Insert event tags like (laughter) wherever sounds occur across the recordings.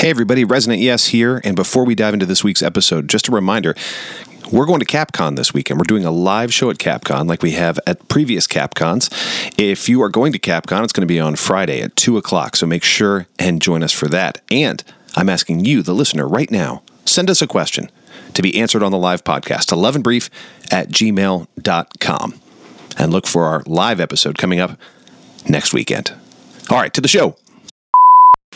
Hey, everybody, Resonant Yes here. And before we dive into this week's episode, just a reminder we're going to CapCon this weekend. We're doing a live show at CapCon like we have at previous CapCons. If you are going to CapCon, it's going to be on Friday at 2 o'clock. So make sure and join us for that. And I'm asking you, the listener, right now, send us a question to be answered on the live podcast to loveandbrief at gmail.com. And look for our live episode coming up next weekend. All right, to the show.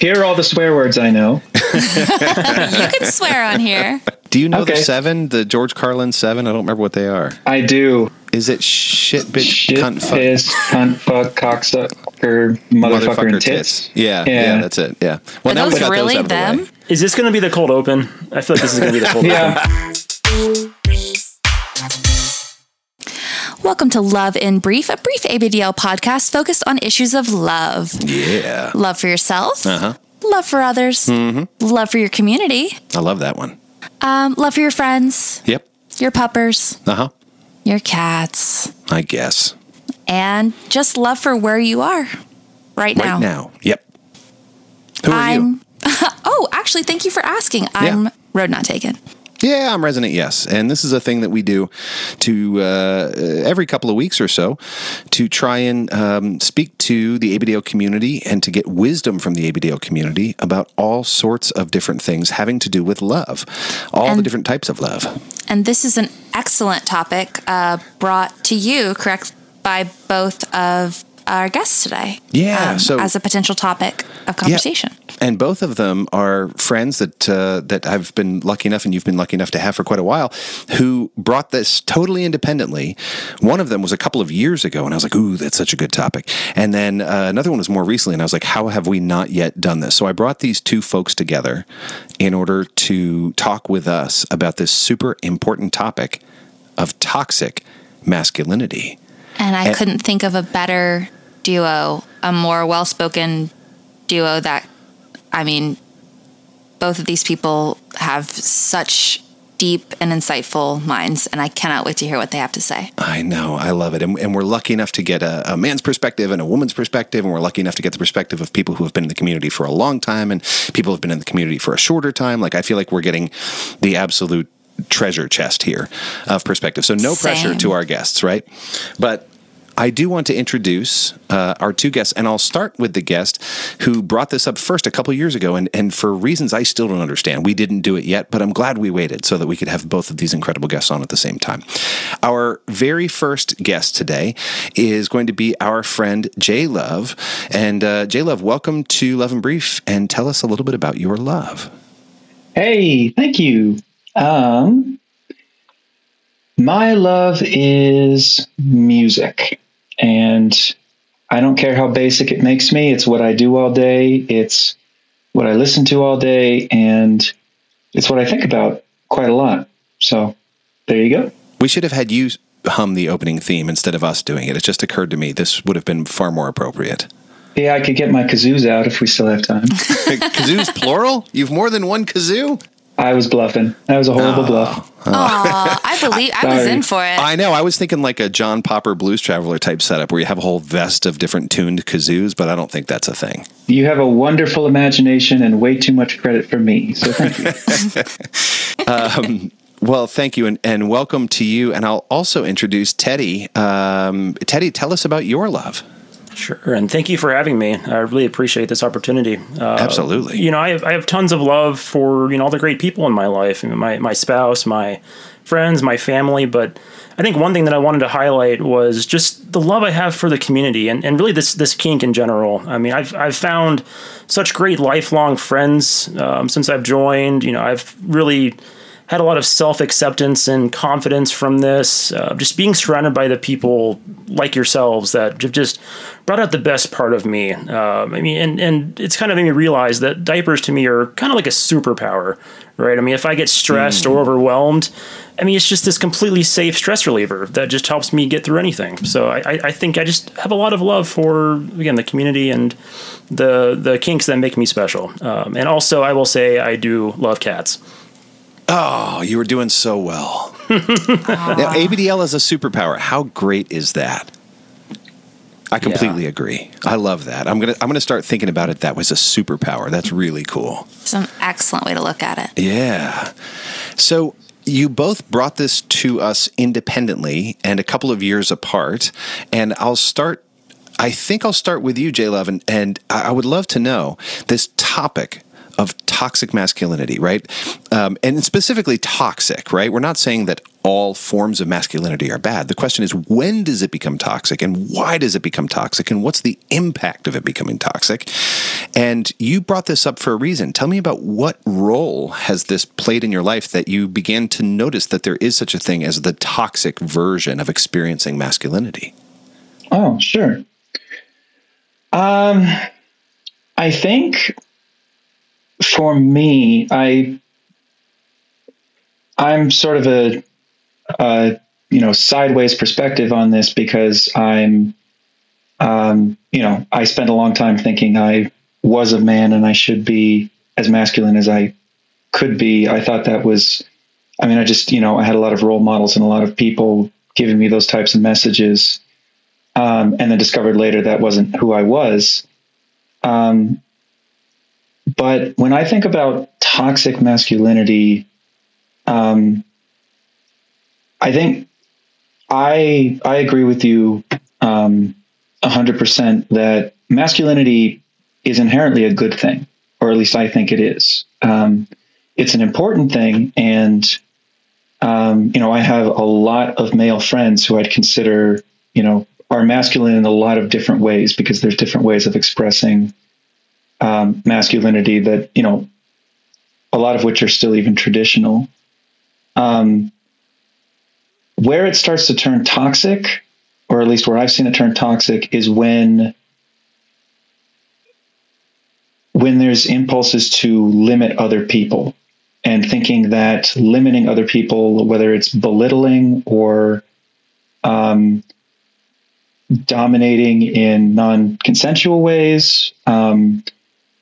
Here are all the swear words I know. (laughs) you can swear on here. Do you know Okay. the seven, the George Carlin seven? I don't remember what they are. I do. Is it shit, bitch, Shit, cunt, fuck, piss, cunt, fuck, cocksucker, motherfucker, and tits. Yeah, yeah, Yeah. that's it. Yeah. Well, Are now we those got really those out of the them? way. Is this going to be the cold open? I feel like this is going to be the cold (laughs) open. Welcome to Love in Brief, a brief ABDL podcast focused on issues of love. Yeah. Love for yourself, Uh huh. love for others, Mm-hmm. love for your community, I love that one. um, love for your friends, Yep. your puppers, Uh huh. your cats, I guess. and just love for where you are right now. Right now. Yep. Who are you? I'm. (laughs) oh, actually, thank you for asking. I'm road not taken. Yeah, I'm Resonant Yes. And this is a thing that we do to uh, every couple of weeks or so to try and um, speak to the ABDL community and to get wisdom from the ABDL community about all sorts of different things having to do with love, all the different types of love. And this is an excellent topic uh, brought to you, correct, by both of our guests today. Yeah, so- as a potential topic of conversation. And both of them are friends that uh, that I've been lucky enough, and you've been lucky enough to have for quite a while, who brought this totally independently. One of them was a couple of years ago, and I was like, "Ooh, that's such a good topic." And then uh, another one was more recently, and I was like, "How have we not yet done this?" So I brought these two folks together in order to talk with us about this super important topic of toxic masculinity. And I And- couldn't think of a better duo, a more well spoken duo that, I mean, both of these people have such deep and insightful minds, and I cannot wait to hear what they have to say. I know. I love it. And, and we're lucky enough to get a, a man's perspective and a woman's perspective. And we're lucky enough to get the perspective of people who have been in the community for a long time and people who have been in the community for a shorter time. Like, I feel like we're getting the absolute treasure chest here of perspective. So, no pressure to our guests, right? But I do want to introduce uh, our two guests, and I'll start with the guest who brought this up first a couple years ago, and, and for reasons I still don't understand. We didn't do it yet, but I'm glad we waited so that we could have both of these incredible guests on at the same time. Our very first guest today is going to be our friend Jay Love. And uh, Jay Love, welcome to Love and Brief, and tell us a little bit about your love. Hey, thank you. Um, my love is music, and I don't care how basic it makes me. It's what I do all day. It's what I listen to all day, and it's what I think about quite a lot. So there you go. We should have had you hum the opening theme instead of us doing it. It just occurred to me this would have been far more appropriate. Yeah, I could get my kazoos out if we still have time. (laughs) Kazoo's plural? You've more than one kazoo? I was bluffing. That was a horrible bluff. Aw, I believe I was in for it. I know. I was thinking like a John Popper Blues Traveler type setup where you have a whole vest of different tuned kazoos, but I don't think that's a thing. You have a wonderful imagination and way too much credit for me. So thank you. (laughs) Well, thank you and, and welcome to you. And I'll also introduce Teddy. Um, Teddy, tell us about your love. Sure, and thank you for having me. I really appreciate this opportunity. Uh, Absolutely. You know, I have, I have tons of love for you know all the great people in my life, I mean, my my spouse, my friends, my family. But I think one thing that I wanted to highlight was just the love I have for the community and, and really this this kink in general. I mean, I've I've found such great lifelong friends um, since I've joined. You know, I've really had a lot of self acceptance and confidence from this. Uh, just being surrounded by the people like yourselves that have just brought out the best part of me. Um, I mean, and, and it's kind of made me realize that diapers to me are kind of like a superpower, right? I mean, if I get stressed or overwhelmed, I mean, it's just this completely safe stress reliever that just helps me get through anything. So I, I- I think I just have a lot of love for again the community and the the kinks that make me special. Um, and also, I will say I do love cats. Oh, you were doing so well. (laughs) now, ABDL is a superpower. How great is that? I completely agree. I love that. I'm gonna I'm gonna start thinking about it that was a superpower. That's really cool. This an excellent way to look at it. Yeah. So you both brought this to us independently and a couple of years apart. And I'll start, I think I'll start with you, J Love. And, and I would love to know this topic of toxic masculinity, right? Um, and specifically toxic, right? We're not saying that all forms of masculinity are bad. The question is, when does it become toxic and why does it become toxic and what's the impact of it becoming toxic? And you brought this up for a reason. Tell me about what role has this played in your life that you began to notice that there is such a thing as the toxic version of experiencing masculinity? Oh, sure. Um, I think for me, I I'm sort of a, a you know sideways perspective on this because I'm um, you know I spent a long time thinking I was a man and I should be as masculine as I could be. I thought that was I mean I just you know I had a lot of role models and a lot of people giving me those types of messages um, and then discovered later that wasn't who I was. Um, but when I think about toxic masculinity, um, I think I I agree with you um, hundred percent that masculinity is inherently a good thing, or at least I think it is. Um, it's an important thing, and um, you know I have a lot of male friends who I'd consider you know are masculine in a lot of different ways because there's different ways of expressing um, masculinity that you know a lot of which are still even traditional. Um, where it starts to turn toxic, or at least where I've seen it turn toxic, is when when there's impulses to limit other people and thinking that limiting other people, whether it's belittling or um, dominating in non-consensual ways, um,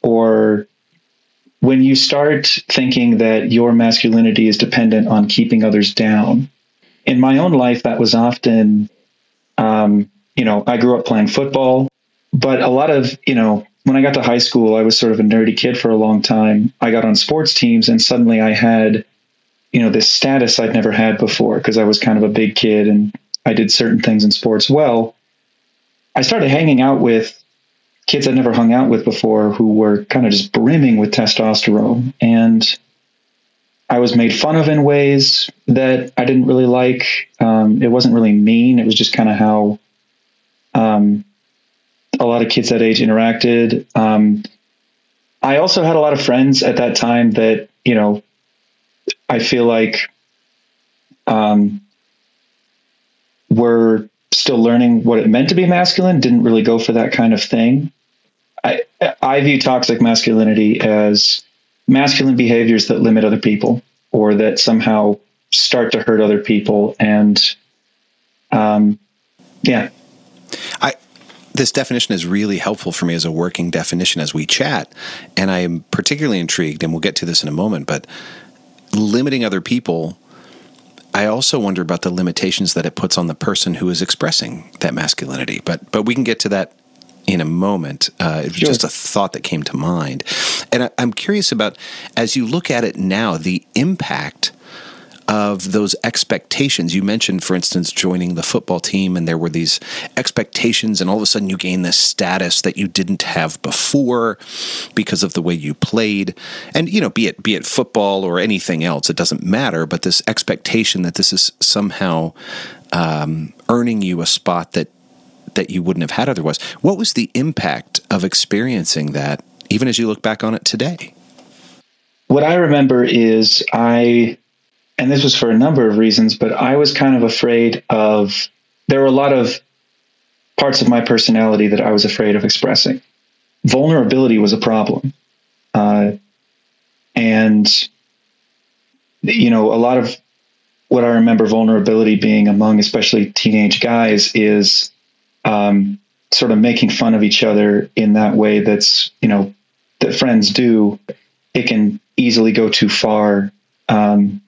or when you start thinking that your masculinity is dependent on keeping others down. In my own life, that was often, um, you know, I grew up playing football, but a lot of, you know, when I got to high school, I was sort of a nerdy kid for a long time. I got on sports teams and suddenly I had, you know, this status I'd never had before because I was kind of a big kid and I did certain things in sports well. I started hanging out with kids I'd never hung out with before who were kind of just brimming with testosterone. And I was made fun of in ways that I didn't really like. Um, it wasn't really mean, it was just kind of how um, a lot of kids that age interacted. Um, I also had a lot of friends at that time that, you know, I feel like um, were still learning what it meant to be masculine, didn't really go for that kind of thing. I, I view toxic masculinity as masculine behaviors that limit other people or that somehow start to hurt other people. And um, yeah. I, this definition is really helpful for me as a working definition as we chat. And I am particularly intrigued, and we'll get to this in a moment, but limiting other people I also wonder about the limitations that it puts on the person who is expressing that masculinity. But but we can get to that in a moment. Uh, sure. Just a thought that came to mind, and I, I'm curious about as you look at it now, the impact of those expectations. You mentioned, for instance, joining the football team, and there were these expectations, and all of a sudden you gain this status that you didn't have before because of the way you played. And you know, be it be it football or anything else, it doesn't matter. But this expectation that this is somehow um, earning you a spot that that you wouldn't have had otherwise. What was the impact of experiencing that, even as you look back on it today? What I remember is I and this was for a number of reasons, but I was kind of afraid of, there were a lot of parts of my personality that I was afraid of expressing. Vulnerability was a problem. Uh, and, you know, a lot of what I remember vulnerability being among, especially teenage guys, is um, sort of making fun of each other in that way that's, you know, that friends do. It can easily go too far. Um,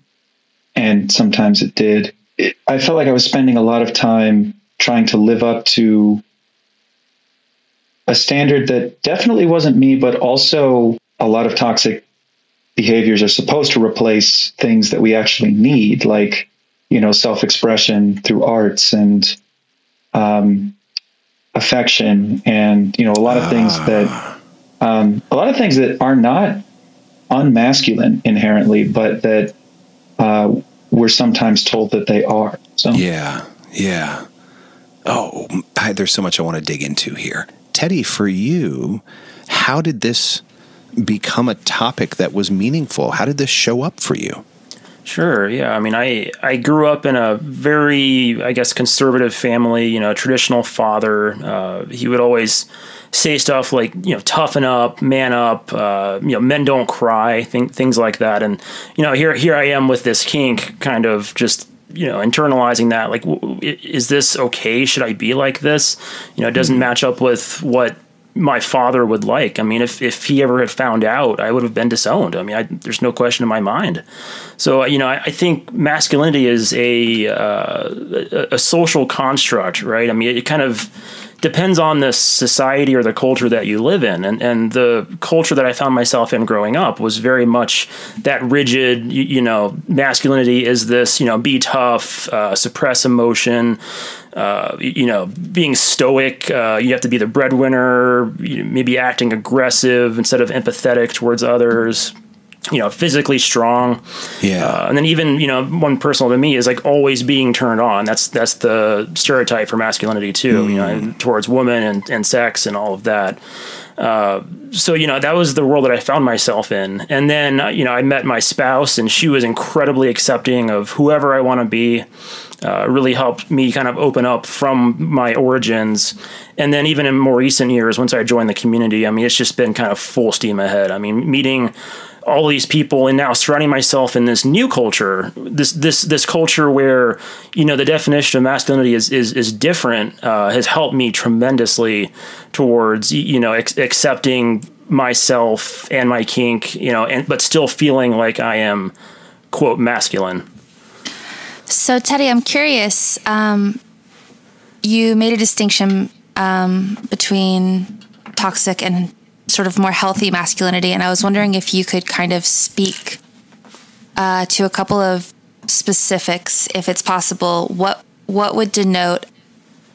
and sometimes it did. It, I felt like I was spending a lot of time trying to live up to a standard that definitely wasn't me, but also a lot of toxic behaviors are supposed to replace things that we actually need, like you know self-expression through arts and um, affection, and you know a lot of things that um, a lot of things that are not unmasculine inherently, but that uh, we're sometimes told that they are. So Yeah, yeah. Oh, I, there's so much I want to dig into here. Teddy, for you, how did this become a topic that was meaningful? How did this show up for you? Sure. Yeah. I mean, I I grew up in a very, I guess, conservative family. You know, traditional father. Uh, he would always say stuff like, you know, toughen up, man up. Uh, you know, men don't cry. Think, things like that. And you know, here here I am with this kink, kind of just you know internalizing that like w- is this okay should i be like this you know it doesn't match up with what my father would like. I mean if, if he ever had found out i would have been disowned. I mean I, there's no question in my mind. So you know i, I think masculinity is a, uh, a a social construct right? I mean it kind of depends on the society or the culture that you live in. And, and the culture that I found myself in growing up was very much that rigid, you, you know, masculinity is this, you know, be tough, uh, suppress emotion, uh, you know, being stoic. Uh, you have to be the breadwinner, you know, maybe acting aggressive instead of empathetic towards others you know, physically strong. Yeah. Uh, and then even, you know, one personal to me is like always being turned on. That's that's the stereotype for masculinity too, you know, towards women and, and sex and all of that. Uh, so you know that was the world that I found myself in, and then uh, you know I met my spouse, and she was incredibly accepting of whoever I want to be. Uh, really helped me kind of open up from my origins, and then even in more recent years, once I joined the community, I mean it's just been kind of full steam ahead. I mean meeting all these people and now surrounding myself in this new culture this this this culture where you know the definition of masculinity is is, is different uh, has helped me tremendously towards you know ex- accepting myself and my kink you know and but still feeling like I am quote masculine So, Teddy, I'm curious. Um, you made a distinction um, between toxic and sort of more healthy masculinity, and I was wondering if you could kind of speak uh, to a couple of specifics, if it's possible. What what would denote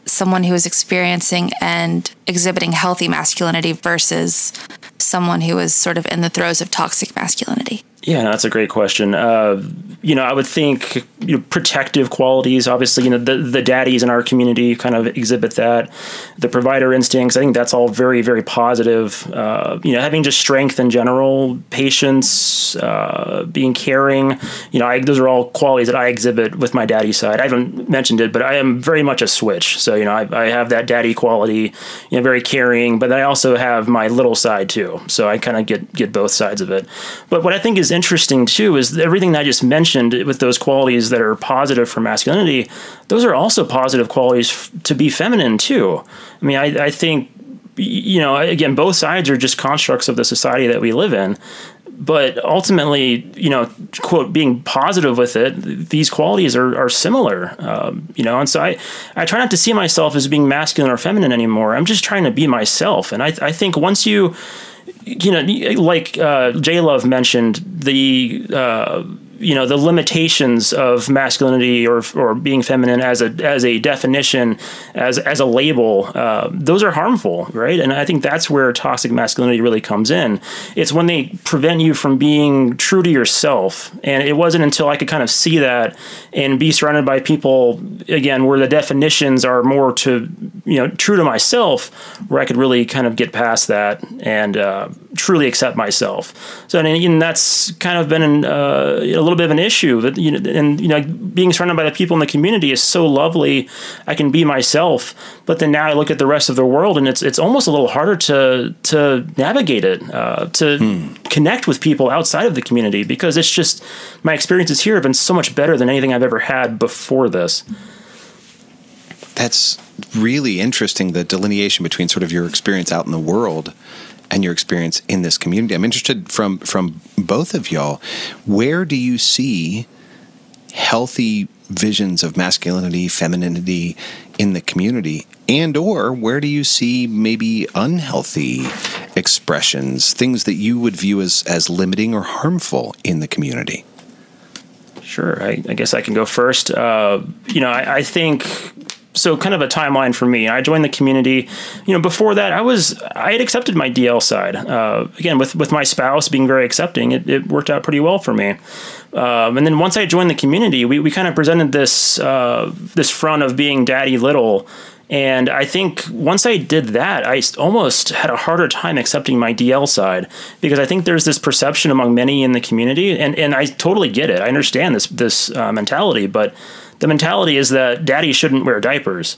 someone who is experiencing and exhibiting healthy masculinity versus someone who is sort of in the throes of toxic masculinity? Yeah, no, that's a great question. Uh, you know, I would think you know, protective qualities. Obviously, you know, the the daddies in our community kind of exhibit that. The provider instincts. I think that's all very, very positive. Uh, you know, having just strength in general, patience, uh, being caring. You know, I, those are all qualities that I exhibit with my daddy side. I haven't mentioned it, but I am very much a switch. So you know, I, I have that daddy quality. You know, very caring, but I also have my little side too. So I kind of get get both sides of it. But what I think is interesting too is everything that I just mentioned with those qualities that are positive for masculinity, those are also positive qualities f- to be feminine too. I mean, I, I think, you know, again, both sides are just constructs of the society that we live in. But ultimately, you know, quote, being positive with it, these qualities are, are similar, um, you know, and so I, I try not to see myself as being masculine or feminine anymore. I'm just trying to be myself. And I, I think once you, you know, like uh, J Love mentioned, the uh, you know the limitations of masculinity or or being feminine as a as a definition as as a label uh, those are harmful right? And i think that's where toxic masculinity really comes in. It's when they prevent you from being true to yourself. And it wasn't until i could kind of see that and be surrounded by people again where the definitions are more to you know true to myself where i could really kind of get past that. And uh, truly accept myself. So and, and that's kind of been an, uh, a little bit of an issue that you know and you know being surrounded by the people in the community is so lovely i can be myself. But then now i look at the rest of the world and it's it's almost a little harder to to navigate it uh, to connect with people outside of the community because it's just my experiences here have been so much better than anything i've ever had before this. That's really interesting the delineation between sort of your experience out in the world and your experience in this community. I'm interested from from both of y'all. Where do you see healthy visions of masculinity, femininity in the community? And or where do you see maybe unhealthy expressions, things that you would view as, as limiting or harmful in the community? Sure. I, I guess I can go first. Uh, you know, I, I think so kind of a timeline for me. I joined the community. You know, before that, I was I had accepted my DL side. Uh, again, with with my spouse being very accepting, it, it worked out pretty well for me. Um, and then once I joined the community, we, we kind of presented this uh, this front of being daddy little. And I think once I did that, I almost had a harder time accepting my DL side because I think there's this perception among many in the community, and, and I totally get it. I understand this this uh, mentality, but the mentality is that daddy shouldn't wear diapers.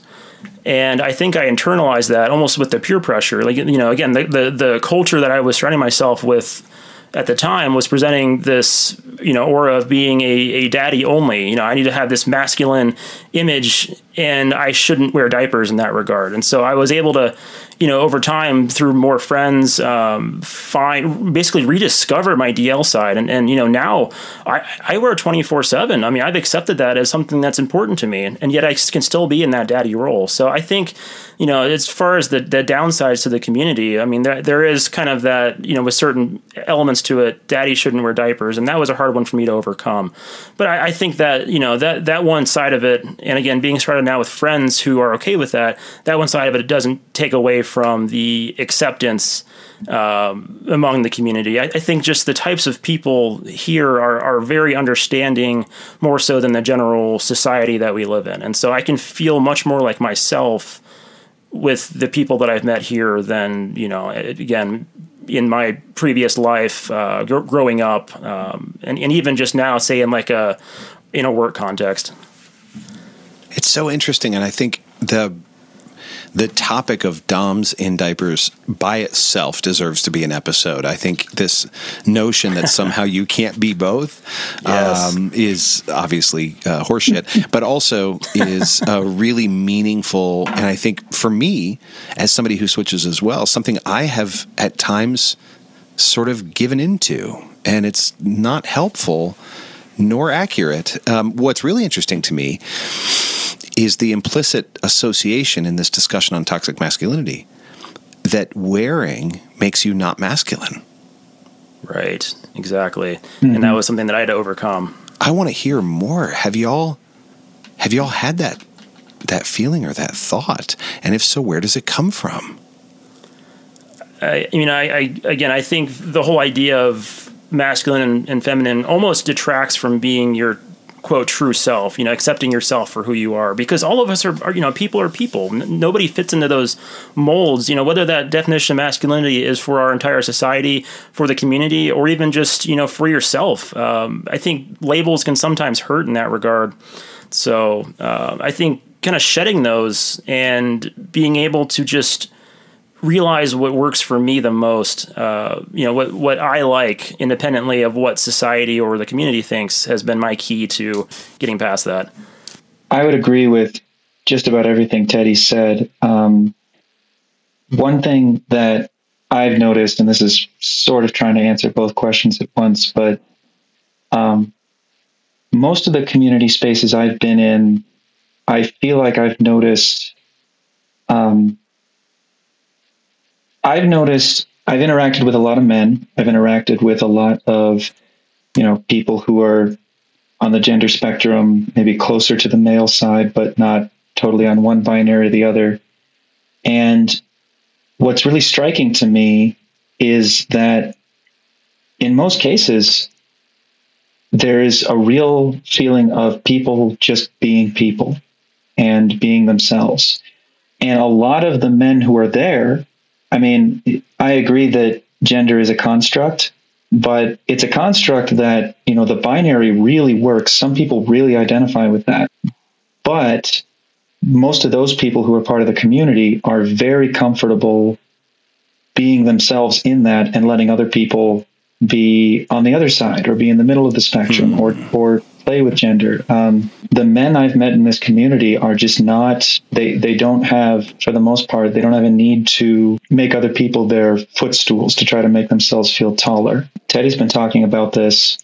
And I think I internalized that almost with the peer pressure. Like, you know, again, the, the, the culture that I was surrounding myself with at the time was presenting this, you know, aura of being a, a daddy only. You know, I need to have this masculine image and I shouldn't wear diapers in that regard. And so I was able to, you know, over time through more friends, um, find basically rediscover my DL side. And, and you know, now I, I wear 24 7. I mean, I've accepted that as something that's important to me. And, and yet I can still be in that daddy role. So I think, you know, as far as the, the downsides to the community, I mean, there, there is kind of that, you know, with certain elements to it, daddy shouldn't wear diapers. And that was a hard one for me to overcome. But I, I think that, you know, that, that one side of it, and again, being surrounded now with friends who are okay with that, that one side of it, it doesn't take away from the acceptance um, among the community. I, I, think just the types of people here are, are very understanding more so than the general society that we live in. And so I can feel much more like myself with the people that I've met here than, you know, again, in my previous life, uh, gr- growing up, um, and, and even just now, say in like a, in a work context. It's so interesting, and I think the the topic of DOMs in diapers by itself deserves to be an episode. I think this notion that somehow you can't be both (laughs) yes. um, is obviously uh, horseshit, (laughs) but also is a really meaningful, and I think for me, as somebody who switches as well, something I have at times sort of given into, and it's not helpful nor accurate. Um, what's really interesting to me is the implicit association in this discussion on toxic masculinity that wearing makes you not masculine. Right, exactly. Mm-hmm. And that was something that I had to overcome. I want to hear more. Have y'all have y'all had that that feeling or that thought? And if so, where does it come from? I, you know, I, I again, I think the whole idea of masculine and, and feminine almost detracts from being your quote true self you know accepting yourself for who you are. Because all of us are, are you know people are people. N- nobody fits into those molds you know whether that definition of masculinity is for our entire society for the community or even just you know for yourself. Um, i think labels can sometimes hurt in that regard. So uh, i think kind of shedding those and being able to just realize what works for me the most. Uh, you know, what what I like independently of what society or the community thinks has been my key to getting past that. I would agree with just about everything Teddy said. Um, one thing that I've noticed, and this is sort of trying to answer both questions at once, but um, most of the community spaces I've been in, I feel like I've noticed um, I've noticed I've interacted with a lot of men. I've interacted with a lot of, you know, people who are on the gender spectrum, maybe closer to the male side, but not totally on one binary or the other. And what's really striking to me is that in most cases, there is a real feeling of people just being people and being themselves. And a lot of the men who are there I mean, I agree that gender is a construct, but it's a construct that, you know, the binary really works. Some people really identify with that. But most of those people who are part of the community are very comfortable being themselves in that and letting other people be on the other side or be in the middle of the spectrum mm-hmm. or or play with gender. Um, the men I've met in this community are just not, they, they don't have, for the most part, they don't have a need to make other people their footstools to try to make themselves feel taller. Teddy's been talking about this,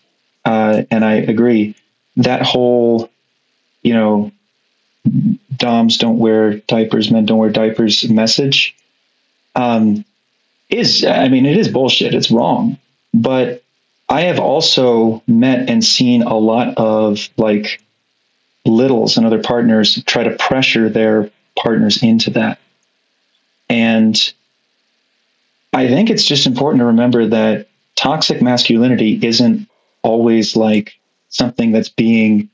uh, and I agree. That whole, you know, Doms don't wear diapers, men don't wear diapers message. Um, is, I mean, it is bullshit. It's wrong. But I have also met and seen a lot of like littles and other partners try to pressure their partners into that. And I think it's just important to remember that toxic masculinity isn't always like something that's being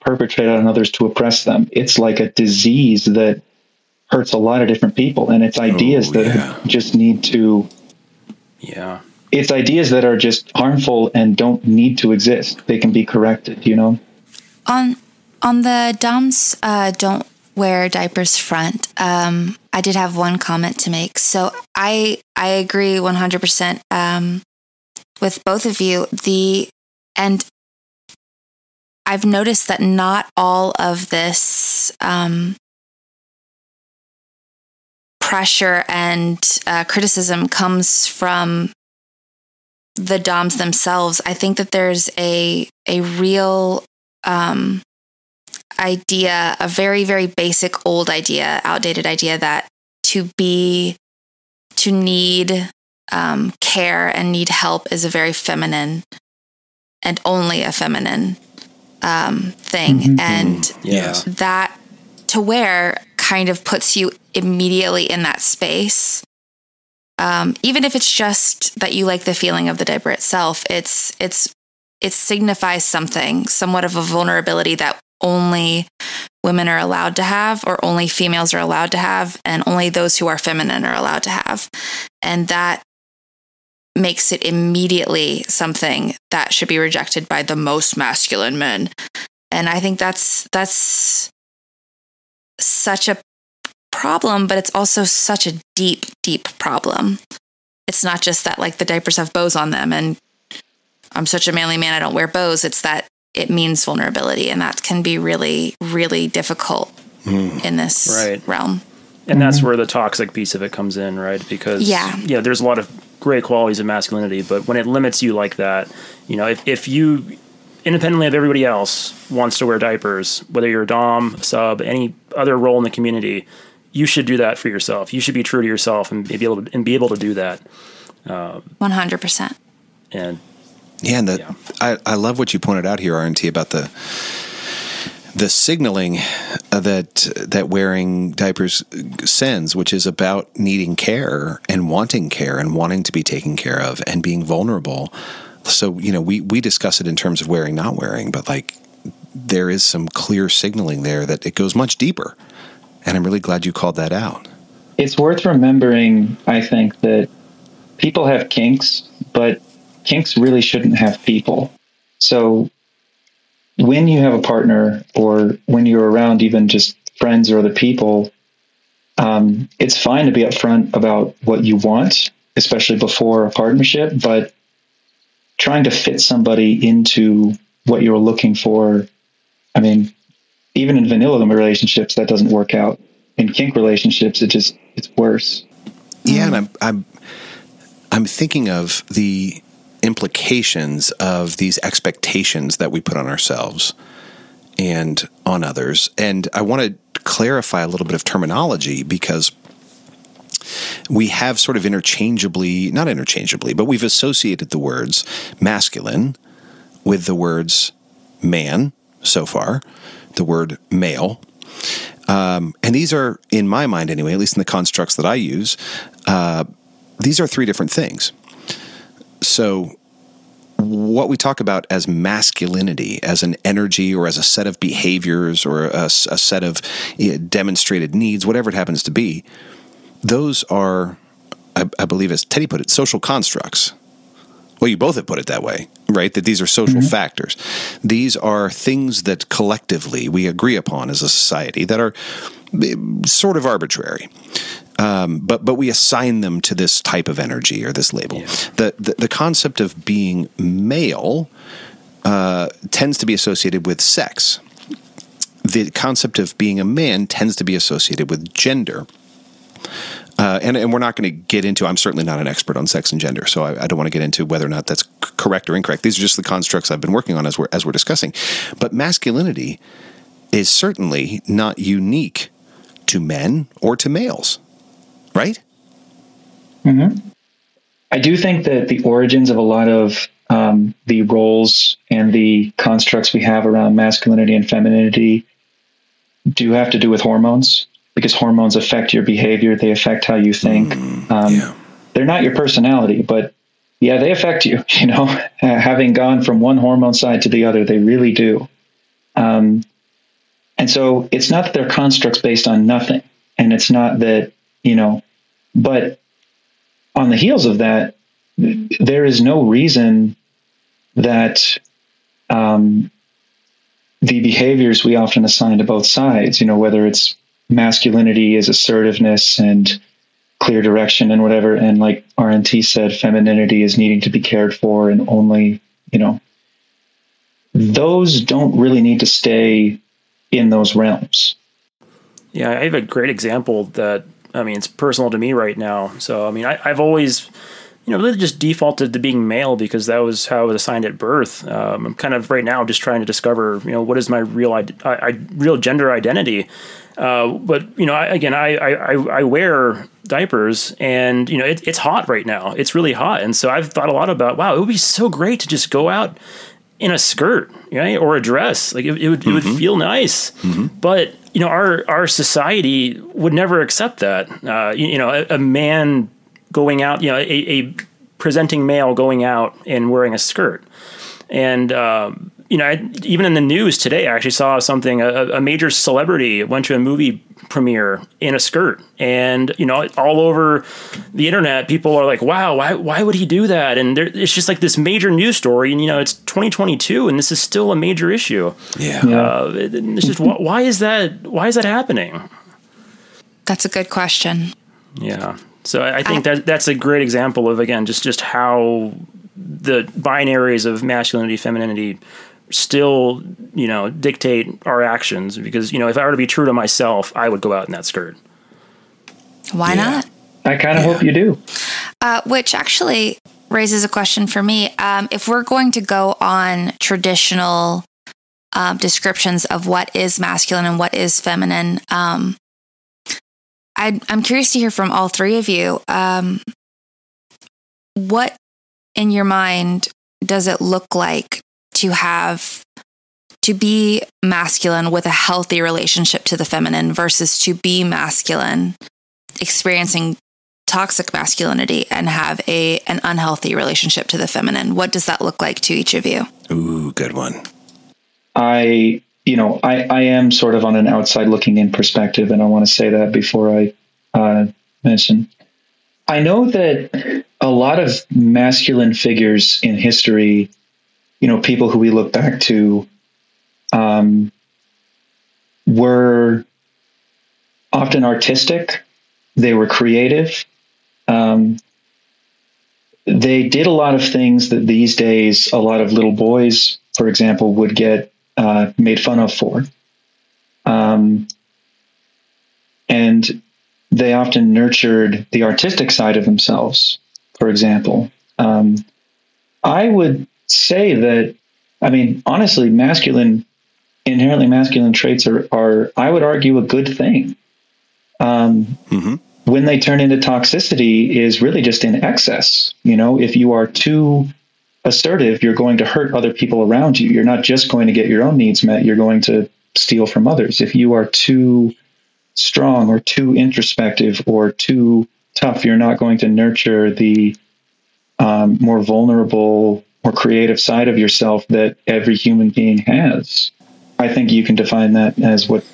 perpetrated on others to oppress them. It's like a disease that hurts a lot of different people and it's ideas Oh, that just need to Yeah. It's ideas that are just harmful and don't need to exist. They can be corrected, you know? on on the Doms uh, don't wear diapers front. Um, I did have one comment to make. So I I agree one hundred percent um, with both of you. The and I've noticed that not all of this um, pressure and uh, criticism comes from the DOMs themselves. I think that there's a a real um, idea, a very, very basic old idea, outdated idea that to be, to need um, care and need help is a very feminine and only a feminine um, thing. And Yeah. Yes. that to wear kind of puts you immediately in that space. Um, even if it's just that you like the feeling of the diaper itself, it's it's it signifies something, somewhat of a vulnerability that only women are allowed to have, or only females are allowed to have, and only those who are feminine are allowed to have, and that makes it immediately something that should be rejected by the most masculine men. And i think that's that's such a problem but it's also such a deep deep problem it's not just that like the diapers have bows on them and i'm such a manly man i don't wear bows it's that it means vulnerability and that can be really really difficult hmm. in this Right. realm and that's mm-hmm. where the toxic piece of it comes in, right? Because Yeah. yeah, there's a lot of great qualities of masculinity, but when it limits you like that, you know, if if you independently of everybody else wants to wear diapers, whether you're a dom, sub, any other role in the community, you should do that for yourself. You should be true to yourself and be able to, and be able to do that. 100% And Yeah, and the, Yeah. I, I love what you pointed out here, RNT, about the the signaling uh, that that wearing diapers sends, which is about needing care and wanting care and wanting to be taken care of and being vulnerable. So you know, we we discuss it in terms of wearing, not wearing, but like there is some clear signaling there that it goes much deeper, and I'm really glad you called that out. It's worth remembering, I think, that people have kinks, but kinks really shouldn't have people. So when you have a partner or when you're around even just friends or other people, um, it's fine to be upfront about what you want, especially before a partnership, but trying to fit somebody into what you're looking for. I mean, even in vanilla relationships, that doesn't work out. In kink relationships, it just, it's worse. Yeah, and I'm I'm I'm thinking of the implications of these expectations that we put on ourselves and on others. And I want to clarify a little bit of terminology because we have sort of interchangeably, not interchangeably, but we've associated the words masculine with the words man so far, the word male. Um, and these are, in my mind anyway, at least in the constructs that I use, uh, these are three different things. So, what we talk about as masculinity, as an energy or as a set of behaviors or a set of eh, demonstrated needs, whatever it happens to be, those are, I, I believe, as Teddy put it, social constructs. Well, you both have put it that way, right? That these are social factors. These are things that collectively we agree upon as a society that are eh, sort of arbitrary. Um, but but we assign them to this type of energy or this label. The, the the concept of being male uh, tends to be associated with sex. The concept of being a man tends to be associated with gender. Uh, and, and we're not going to get into, I'm certainly not an expert on sex and gender, so I, I don't want to get into whether or not that's c- correct or incorrect. These are just the constructs I've been working on as we're, as we're discussing. But masculinity is certainly not unique to men or to males, right? I do think that the origins of a lot of um, the roles and the constructs we have around masculinity and femininity do have to do with hormones because hormones affect your behavior. They affect how you think. Mm, um, yeah. They're not your personality, but yeah, they affect you. (laughs) You know, having gone from one hormone side to the other, they really do. Um, and so it's not that they're constructs based on nothing, and it's not that you know, but on the heels of that, there is no reason that um, the behaviors we often assign to both sides, you know, whether it's masculinity is assertiveness and clear direction and whatever, and like RNT said, femininity is needing to be cared for and only, you know, those don't really need to stay in those realms. Yeah, I have a great example that I mean it's personal to me right now. So I mean I, have always you know really just defaulted to being male because that was how I was assigned at birth. Um, I'm kind of right now just trying to discover you know what is my real I, I, real gender identity. Uh, but you know, I, again, I, I, I wear diapers, and you know, it, it's hot right now. It's really hot, and so I've thought a lot about, wow, it would be so great to just go out in a skirt, right, or a dress. Like it, it would, mm-hmm. it would mm-hmm. feel nice. Mm-hmm. But you know, our our society would never accept that. Uh, you, you, know, a, a, man going out, you know, a, a, presenting male going out and wearing a skirt, and um, you know, I, even in the news today, I actually saw something. A, a, major celebrity went to a movie premiere in a skirt, and you know, all over the internet, people are like, "Wow, why why would he do that?" And there, it's just like this major news story, and you know, it's 2022, and this is still a major issue. Yeah, uh, it's just why is that? Why is that happening? That's a good question. Yeah. So I think I, that that's a great example of again just just how the binaries of masculinity femininity still, you know, dictate our actions because, you know, if I were to be true to myself, I would go out in that skirt. Why yeah. not? I kind of yeah. hope you do. Uh, which actually raises a question for me. Um, if we're going to go on traditional um, descriptions of what is masculine and what is feminine, um, I, am curious to hear from all three of you. Um, what in your mind does it look like to have to be masculine with a healthy relationship to the feminine versus to be masculine experiencing toxic masculinity and have a an unhealthy relationship to the feminine what does that look like to each of you ooh good one i you know i i am sort of on an outside looking in perspective and i want to say that before i uh, mention i know that a lot of masculine figures in history you know, people who we look back to um, were often artistic. They were creative. Um, they did a lot of things that these days a lot of little boys, for example, would get uh, made fun of for. Um, and they often nurtured the artistic side of themselves, for example. Um, I would say that, I mean, honestly, masculine, inherently masculine traits are, are I would argue, a good thing. Um, mm-hmm. When they turn into toxicity, is really just in excess. You know, if you are too assertive, you're going to hurt other people around you. You're not just going to get your own needs met, you're going to steal from others. If you are too strong or too introspective or too tough, you're not going to nurture the um, more vulnerable more creative side of yourself that every human being has. I think you can define that as what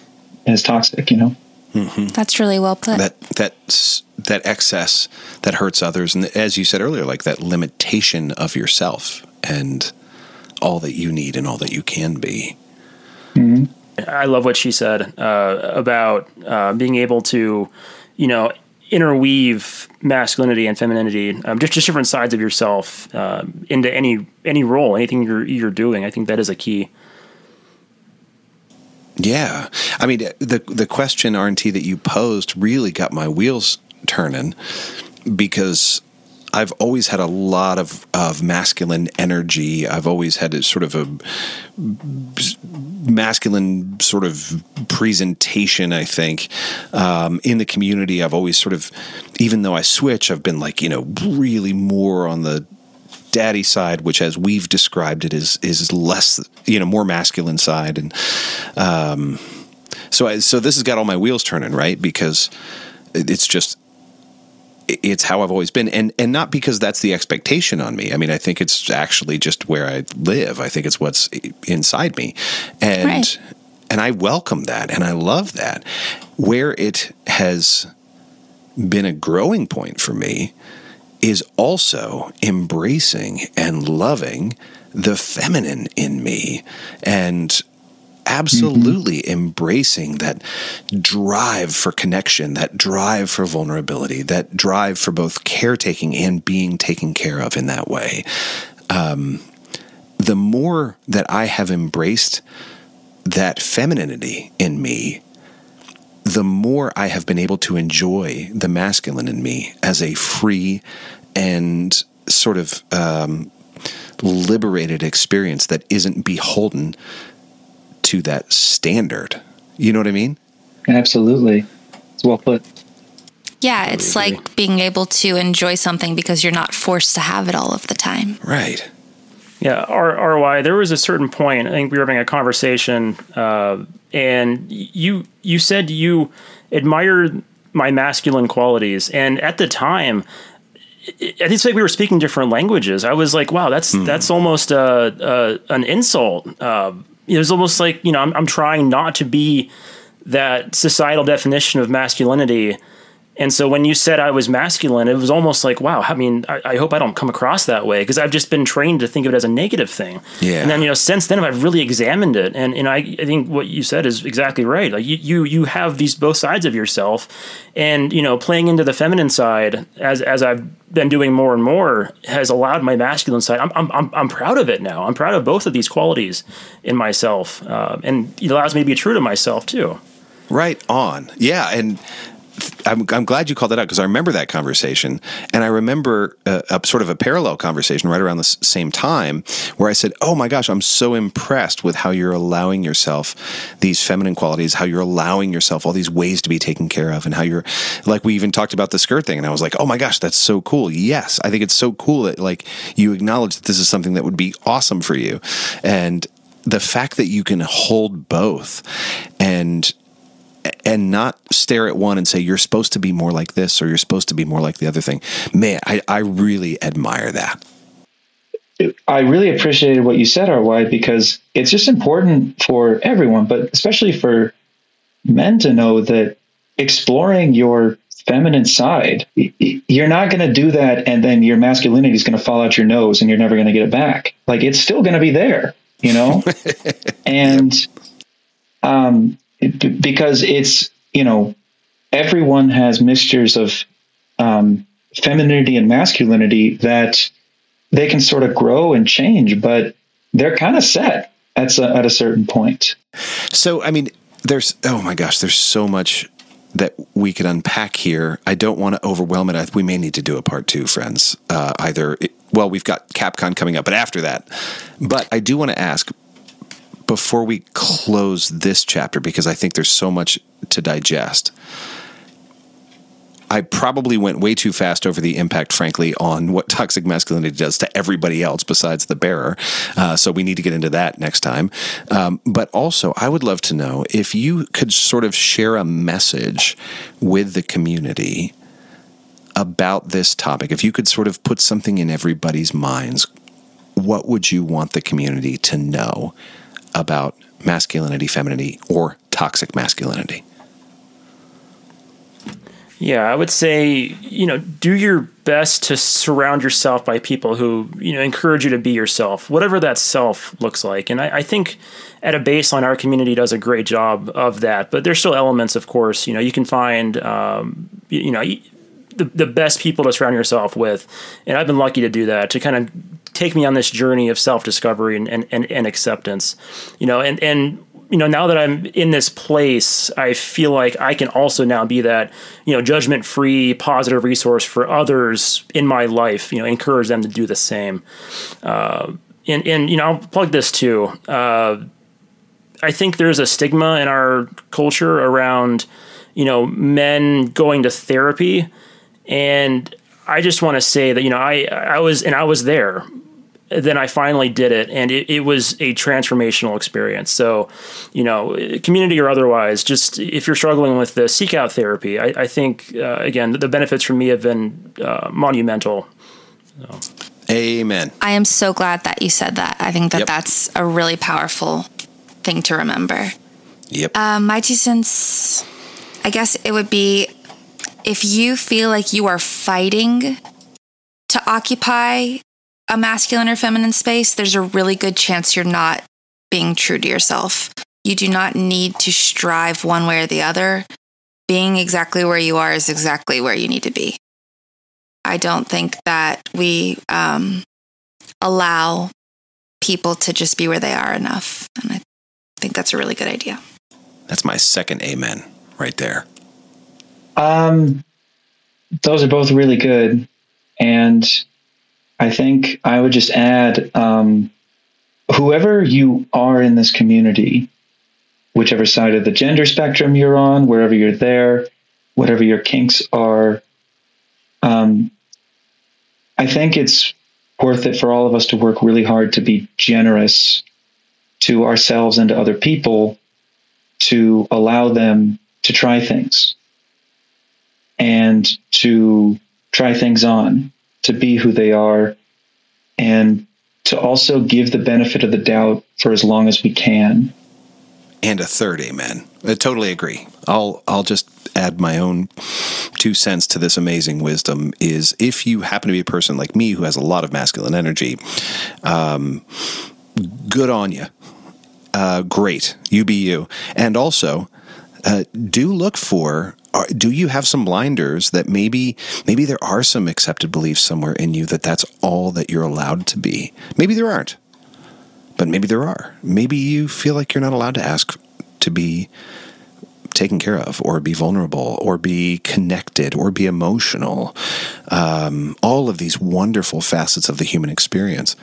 as toxic, you know. Mm-hmm. That's really well put. That that that excess that hurts others, and as you said earlier, like that limitation of yourself and all that you need and all that you can be. Mm-hmm. I love what she said uh, about uh, being able to, you know, interweave masculinity and femininity, um, just just different sides of yourself uh, into any any role, anything you're you're doing. I think that is a key. Yeah, I mean the the question RNT that you posed really got my wheels turning because I've always had a lot of, of masculine energy. I've always had a sort of a masculine sort of presentation, I think, um, in the community. I've always sort of, even though I switch, I've been like, you know, really more on the daddy side, which as we've described it is, is less, you know, more masculine side. And, um, so I, so this has got all my wheels turning, right? Because it's just, it's how I've always been, and and not because that's the expectation on me. I mean, I think it's actually just where I live. I think it's what's inside me, and right. and I welcome that, and I love that. Where it has been a growing point for me is also embracing and loving the feminine in me, and absolutely mm-hmm. embracing that drive for connection, that drive for vulnerability, that drive for both caretaking and being taken care of in that way. Um, the more that I have embraced that femininity in me, the more I have been able to enjoy the masculine in me as a free and sort of um, liberated experience that isn't beholden to that standard. You know what I mean? Absolutely. It's well put. Yeah, it's like being able to enjoy something because you're not forced to have it all of the time. Right. Yeah, R- RY. There was a certain point. I think we were having a conversation, uh, and you you said you admired my masculine qualities, and at the time, it, it's like we were speaking different languages. I was like, wow, that's mm. that's almost a, a, an insult. Uh, it was almost like you know I'm, I'm trying not to be that societal definition of masculinity and so when you said I was masculine, it was almost like, wow, I mean, I, I hope I don't come across that way because I've just been trained to think of it as a negative thing. Yeah. And then, you know, since then I've really examined it. And, and I, I think what you said is exactly right. Like you, you, you have these both sides of yourself and, you know, playing into the feminine side as, as I've been doing more and more has allowed my masculine side. I'm, I'm, I'm I'm proud of it now. I'm proud of both of these qualities in myself. Uh, and it allows me to be true to myself too. Right on. Yeah. And, I'm, I'm glad you called that out because I remember that conversation, and I remember a, a, sort of a parallel conversation right around the same time where I said, "Oh my gosh, I'm so impressed with how you're allowing yourself these feminine qualities, how you're allowing yourself all these ways to be taken care of, and how you're like we even talked about the skirt thing, and I was like, "Oh my gosh, that's so cool." Yes, I think it's so cool that like you acknowledge that this is something that would be awesome for you, and the fact that you can hold both and and not stare at one and say you're supposed to be more like this or you're supposed to be more like the other thing. Man, I, I really admire that. I really appreciated what you said, RY, because it's just important for everyone, but especially for men to know that exploring your feminine side, you're not going to do that and then your masculinity is going to fall out your nose and you're never going to get it back. Like it's still going to be there, you know? (laughs) and um, it, because it's you know everyone has mixtures of um, femininity and masculinity that they can sort of grow and change, but they're kind of set at a, at a certain point. So, I mean, there's oh my gosh, there's so much that we could unpack here. I don't want to overwhelm it. we may need to do a part two, friends. Uh, either well, we've got CapCon coming up, but after that. But I do want to ask before we close this chapter, because I think there's so much to digest, I probably went way too fast over the impact, frankly, on what (laughs) toxic masculinity does to everybody else besides the bearer. Uh, so we need to get into that next time. Um, but also, I would love to know if you could sort of share a message with the community about this topic. If you could sort of put something in everybody's minds, what would you want the community to know about masculinity, femininity, or toxic masculinity? Yeah, I would say, you know, do your best to surround yourself by people who, you know, encourage you to be yourself, whatever that self looks like. And I, I, think at a baseline, our community does a great job of that. But there's still elements, of course, you know, you can find, um, you know, the, the best people to surround yourself with. And I've been lucky to do that, to kind of take me on this journey of self discovery and, and, and, and, acceptance. You know, and, and you know, now that I'm in this place, I feel like I can also now be that, you know, judgment free, positive resource for others in my life, you know, encourage them to do the same. Uh, and, and, you know, I'll plug this too. Uh, I think there's a stigma in our culture around, you know, men going to therapy. And I just want to say that, you know, I, I was, and I was there then I finally did it, and it, it, was a transformational experience. So, you know, community or otherwise, just if you're struggling with this, seek out therapy. I, I think, uh, again, the benefits for me have been uh, monumental. So. Amen. I am so glad that you said that. I think that yep. that's a really powerful thing to remember. Yep. Uh, my two cents, I guess it would be if you feel like you are fighting to occupy a masculine or feminine space, there's a really good chance you're not being true to yourself. You do not need to strive one way or the other. Being exactly where you are is exactly where you need to be. I don't think that we um, allow people to just be where they are enough. And I think that's a really good idea. That's my second amen right there. Um, those are both really good. And I think I would just add um, whoever you are in this community, whichever side of the gender spectrum you're on, wherever you're there, whatever your kinks are, um, I think it's worth it for all of us to work really hard to be generous to ourselves and to other people to allow them to try things and to try things on to be who they are and to also give the benefit of the doubt for as long as we can. And a third amen. I totally agree. I'll I'll just add my own two cents to this amazing wisdom is if you happen to be a person like me who has a lot of masculine energy, um, good on you. Uh, great, you be you. And also, uh, do look for are, do you have some blinders that maybe maybe there are some accepted beliefs somewhere in you that that's all that you're allowed to be? Maybe there aren't but maybe there are. Maybe you feel like you're not allowed to ask to be taken care of or be vulnerable or be connected or be emotional. Um, all of these wonderful facets of the human experience.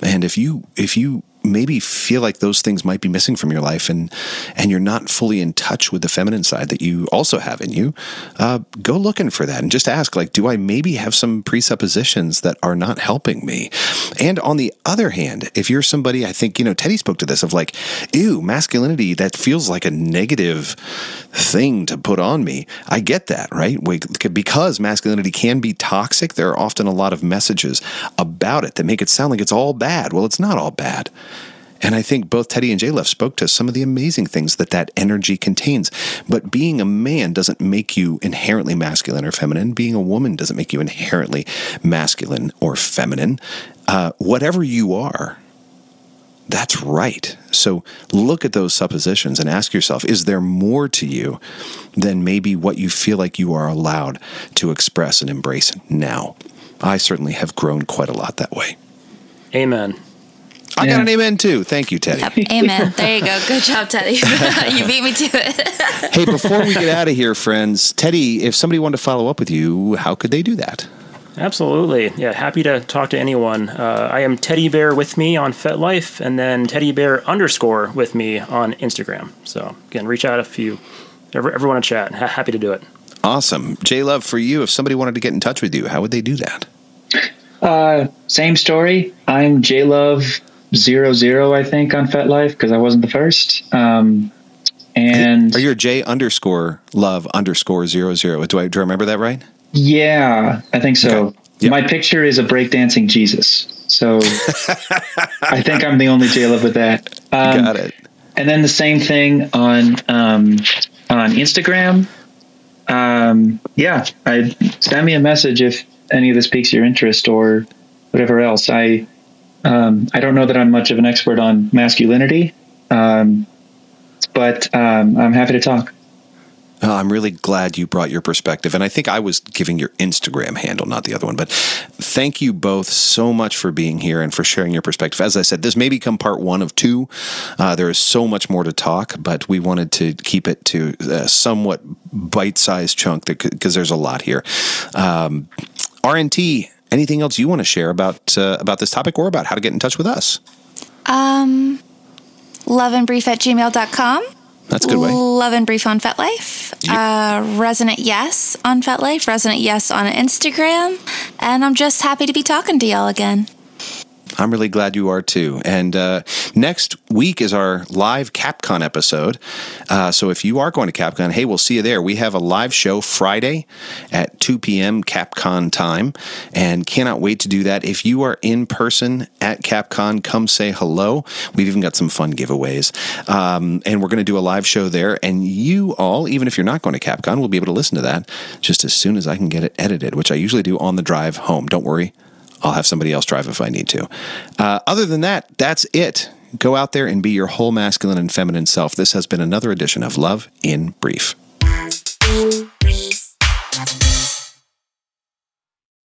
And if you if you maybe feel like those things might be missing from your life and and you're not fully in touch with the feminine side that you also have in you uh, go looking for that and just ask like do i maybe have some presuppositions that are not helping me? And on the other hand if you're somebody i think you know teddy spoke to this of like ew masculinity that feels like a negative thing to put on me. I get that right? Because masculinity can be toxic there are often a lot of messages about it that make it sound like it's all bad. Well it's not all bad and I think both Teddy and J spoke to some of the amazing things that that energy contains. But being a man doesn't make you inherently masculine or feminine. Being a woman doesn't make you inherently masculine or feminine. Uh, whatever you are, that's right. So look at those suppositions and ask yourself is there more to you than maybe what you feel like you are allowed to express and embrace now? I certainly have grown quite a lot that way. Amen. I yeah. got an amen too. Thank you, Teddy. Yep. Amen. There you go. Good job, Teddy. (laughs) (laughs) you beat me to it. hey, before we get (laughs) out of here, friends, Teddy, if somebody wanted to follow up with you, how could they do that? Absolutely. Yeah, happy to talk to anyone. Uh, I am Teddy Bear with me on FetLife and then Teddy Bear underscore with me on Instagram. So, again, reach out if you ever, ever want to chat. Ha- happy to do it. Awesome. J Love, for you, if somebody wanted to get in touch with you, how would they do that? Uh, same story. I'm J Love zero zero, I think, on FetLife because I wasn't the first. Um, and are you J underscore love underscore zero zero? Do I do I remember that right? Yeah, I think so. Okay. Yep. My picture is a breakdancing Jesus, so (laughs) I think I'm the only J love with that. Um, Got it. And then the same thing on um, on Instagram. Um, yeah, I send me a message if any of this piques your interest or whatever else. I um, I don't know that I'm much of an expert on masculinity, um, but um, I'm happy to talk. Oh, I'm really glad you brought your perspective. And I think I was giving your Instagram handle, not the other one. But thank you both so much for being here and for sharing your perspective. As I said, this may become part one of two. Uh, there is so much more to talk, but we wanted to keep it to a somewhat bite sized chunk because there's a lot here. Um, RNT, anything else you want to share about, uh, about this topic or about how to get in touch with us? Um, loveandbrief at gmail.com. That's a good way. Love and Brief on FetLife. Uh, Resonant Yes on FetLife. Resonant Yes on Instagram. And I'm just happy to be talking to y'all again. I'm really glad you are too. And uh, next week is our live CapCon episode. Uh, so if you are going to CapCon, hey, we'll see you there. We have a live show Friday at 2 p.m. CapCon time, and cannot wait to do that. If you are in person at CapCon, come say hello. We've even got some fun giveaways. Um, and we're going to do a live show there. And you all, even if you're not going to CapCon, will be able to listen to that just as soon as I can get it edited, which I usually do on the drive home. Don't worry. I'll have somebody else drive if I need to. Uh, other than that, that's it. Go out there and be your whole masculine and feminine self. This has been another edition of Love in Brief.